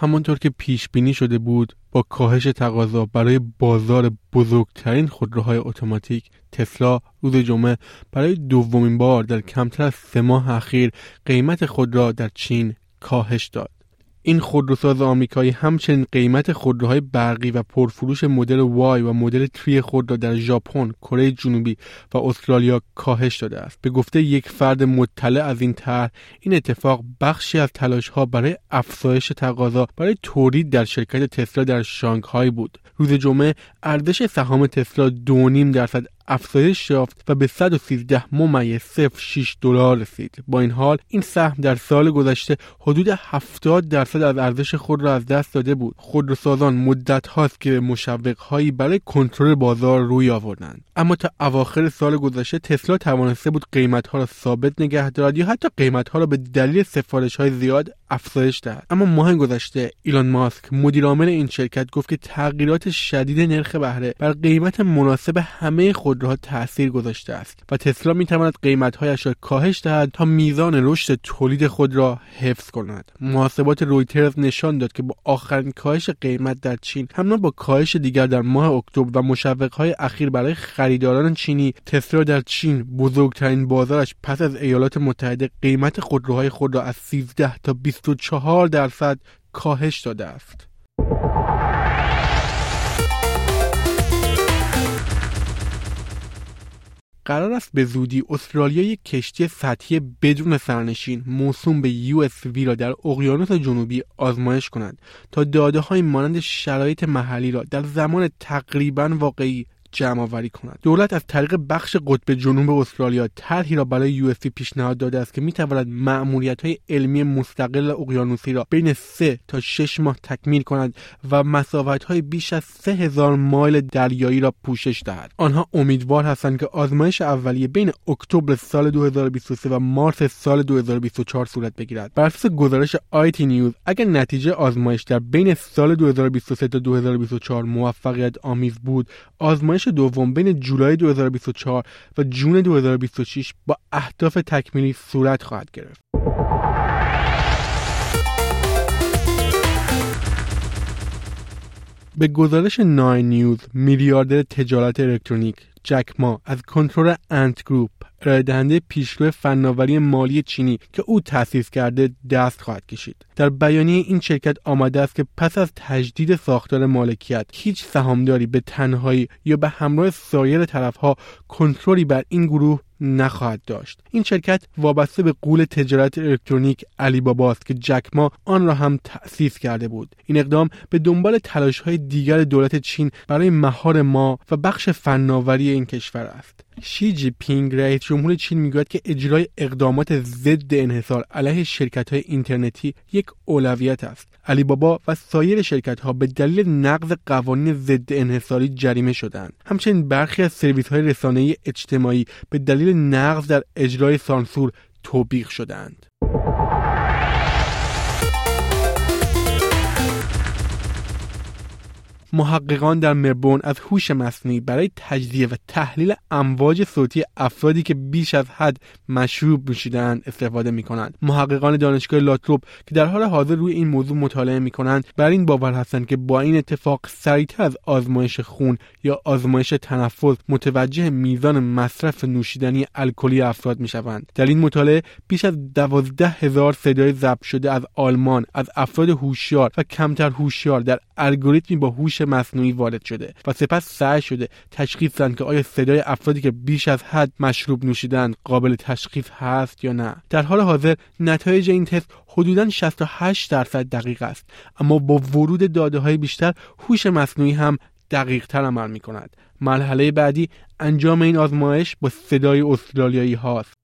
همانطور که پیش بینی شده بود با کاهش تقاضا برای بازار بزرگترین خودروهای اتوماتیک تسلا روز جمعه برای دومین بار در کمتر از سه ماه اخیر قیمت خود را در چین کاهش داد. این خودروساز آمریکایی همچنین قیمت خودروهای برقی و پرفروش مدل وای و مدل تری خود را در ژاپن، کره جنوبی و استرالیا کاهش داده است. به گفته یک فرد مطلع از این طرح، این اتفاق بخشی از تلاش ها برای افزایش تقاضا برای تولید در شرکت تسلا در شانگهای بود. روز جمعه ارزش سهام تسلا 2.5 درصد افزایش یافت و به 113 ممیز 06 دلار رسید. با این حال این سهم در سال گذشته حدود 70 درصد از ارزش خود را از دست داده بود. خودروسازان مدت هاست که مشوق هایی برای کنترل بازار روی آوردند. اما تا اواخر سال گذشته تسلا توانسته بود قیمت ها را ثابت نگه دارد یا حتی قیمت ها را به دلیل سفارش های زیاد افزایش دهد. اما ماه گذشته ایلان ماسک مدیرعامل این شرکت گفت که تغییرات شدید نرخ بهره بر قیمت مناسب همه خودروها تاثیر گذاشته است و تسلا می تواند قیمتهایش را کاهش دهد تا میزان رشد تولید خود را حفظ کند محاسبات رویترز نشان داد که با آخرین کاهش قیمت در چین همراه با کاهش دیگر در ماه اکتبر و مشوقهای اخیر برای خریداران چینی تسلا در چین بزرگترین بازارش پس از ایالات متحده قیمت خودروهای خود را از 13 تا 24 درصد کاهش داده است. قرار است به زودی استرالیا یک کشتی سطحی بدون سرنشین موسوم به وی را در اقیانوس جنوبی آزمایش کند تا داده های مانند شرایط محلی را در زمان تقریبا واقعی جمع آوری کند. دولت از طریق بخش قطب جنوب استرالیا طرحی را برای یو پیشنهاد داده است که می‌تواند مأموریت های علمی مستقل اقیانوسی را بین 3 تا 6 ماه تکمیل کند و مسافت های بیش از 3000 مایل دریایی را پوشش دهد. آنها امیدوار هستند که آزمایش اولیه بین اکتبر سال 2023 و مارس سال 2024 صورت بگیرد. بر اساس گزارش آیتی نیوز اگر نتیجه آزمایش در بین سال 2023 تا 2024 موفقیت آمیز بود آزمایش آزمایش دوم بین جولای 2024 و جون 2026 با اهداف تکمیلی صورت خواهد گرفت. به گزارش ناین نیوز میلیاردر تجارت الکترونیک جک ما از کنترل انت گروپ ارائه دهنده پیشرو فناوری مالی چینی که او تأسیس کرده دست خواهد کشید. در بیانیه این شرکت آمده است که پس از تجدید ساختار مالکیت هیچ سهامداری به تنهایی یا به همراه سایر طرفها کنترلی بر این گروه نخواهد داشت. این شرکت وابسته به غول تجارت الکترونیک علی است که جک ما آن را هم تأسیس کرده بود. این اقدام به دنبال تلاش های دیگر دولت چین برای مهار ما و بخش فناوری این کشور است. شی جی پینگ رئیس جمهور چین می‌گوید که اجرای اقدامات ضد انحصار علیه شرکت های اینترنتی یک اولویت است. علی بابا و سایر شرکت ها به دلیل نقض قوانین ضد انحصاری جریمه شدند همچنین برخی از سرویس های رسانه‌ای اجتماعی به دلیل نقض در اجرای سانسور توبیخ شدند محققان در مربون از هوش مصنوعی برای تجزیه و تحلیل امواج صوتی افرادی که بیش از حد مشروب نوشیدهاند استفاده می کنند محققان دانشگاه لاتروپ که در حال حاضر روی این موضوع مطالعه می کنند بر این باور هستند که با این اتفاق سریعتر از آزمایش خون یا آزمایش تنفس متوجه میزان مصرف نوشیدنی الکلی افراد می شوند در این مطالعه بیش از دوازده هزار صدای ضبط شده از آلمان از افراد هوشیار و کمتر هوشیار در الگوریتمی با هوش مصنوعی وارد شده و سپس سعی شده تشخیص دهند که آیا صدای افرادی که بیش از حد مشروب نوشیدن قابل تشخیص هست یا نه. در حال حاضر نتایج این تست حدودا 68 درصد دقیق است اما با ورود داده های بیشتر هوش مصنوعی هم دقیق تر عمل می کند مرحله بعدی انجام این آزمایش با صدای استرالیایی هاست.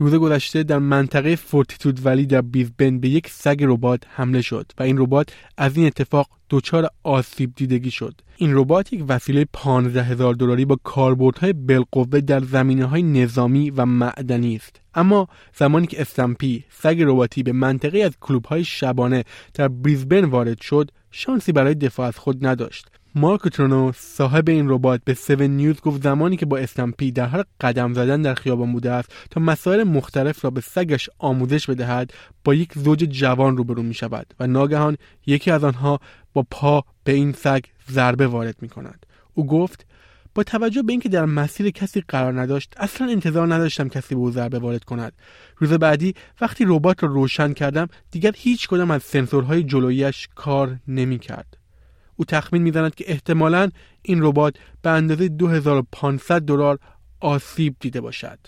روز گذشته در منطقه فورتیتود ولی در بیزبن به یک سگ ربات حمله شد و این ربات از این اتفاق دچار آسیب دیدگی شد. این ربات یک وسیله 15 هزار دلاری با کاربردهای بالقوه در زمینه های نظامی و معدنی است. اما زمانی که استمپی سگ رباتی به منطقه از کلوب های شبانه در بریزبن وارد شد شانسی برای دفاع از خود نداشت. مارک ترونو صاحب این ربات به 7 نیوز گفت زمانی که با استمپی در حال قدم زدن در خیابان بوده است تا مسائل مختلف را به سگش آموزش بدهد با یک زوج جوان روبرو می شود و ناگهان یکی از آنها با پا به این سگ ضربه وارد می کند او گفت با توجه به اینکه در مسیر کسی قرار نداشت اصلا انتظار نداشتم کسی به او ضربه وارد کند روز بعدی وقتی ربات را روشن کردم دیگر هیچ کدام از سنسورهای جلویش کار نمی کرد. او تخمین می‌زند که احتمالا این ربات به اندازه 2500 دلار آسیب دیده باشد.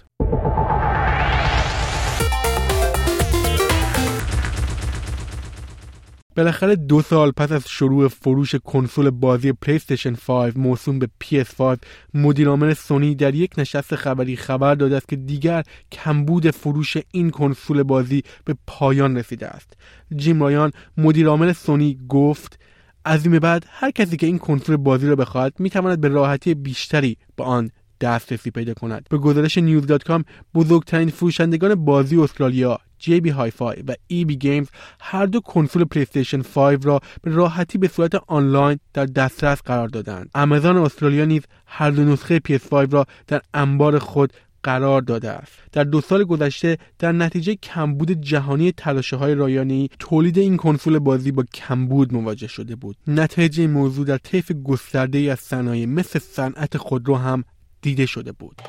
بالاخره دو سال پس از شروع فروش کنسول بازی پلیستشن 5 موسوم به PS5 مدیرعامل سونی در یک نشست خبری خبر داده است که دیگر کمبود فروش این کنسول بازی به پایان رسیده است جیم رایان مدیرعامل سونی گفت از این بعد هر کسی که این کنسول بازی را بخواهد می‌تواند به راحتی بیشتری به آن دسترسی پیدا کند به گزارش News dot com بزرگترین فروشندگان بازی استرالیا JB Hi-Fi و EB Games هر دو کنسول پلیستیشن 5 را به راحتی به صورت آنلاین در دسترس قرار دادند. آمازون استرالیا نیز هر دو نسخه PS5 را در انبار خود قرار داده است. در دو سال گذشته در نتیجه کمبود جهانی تراشه های رایانه تولید این کنسول بازی با کمبود مواجه شده بود. نتایج این موضوع در طیف گسترده ای از صنایع مثل صنعت خودرو هم دیده شده بود.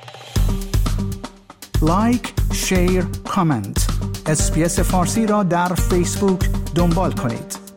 like share comment SBS فارسی را در فیسبوک دنبال کنید.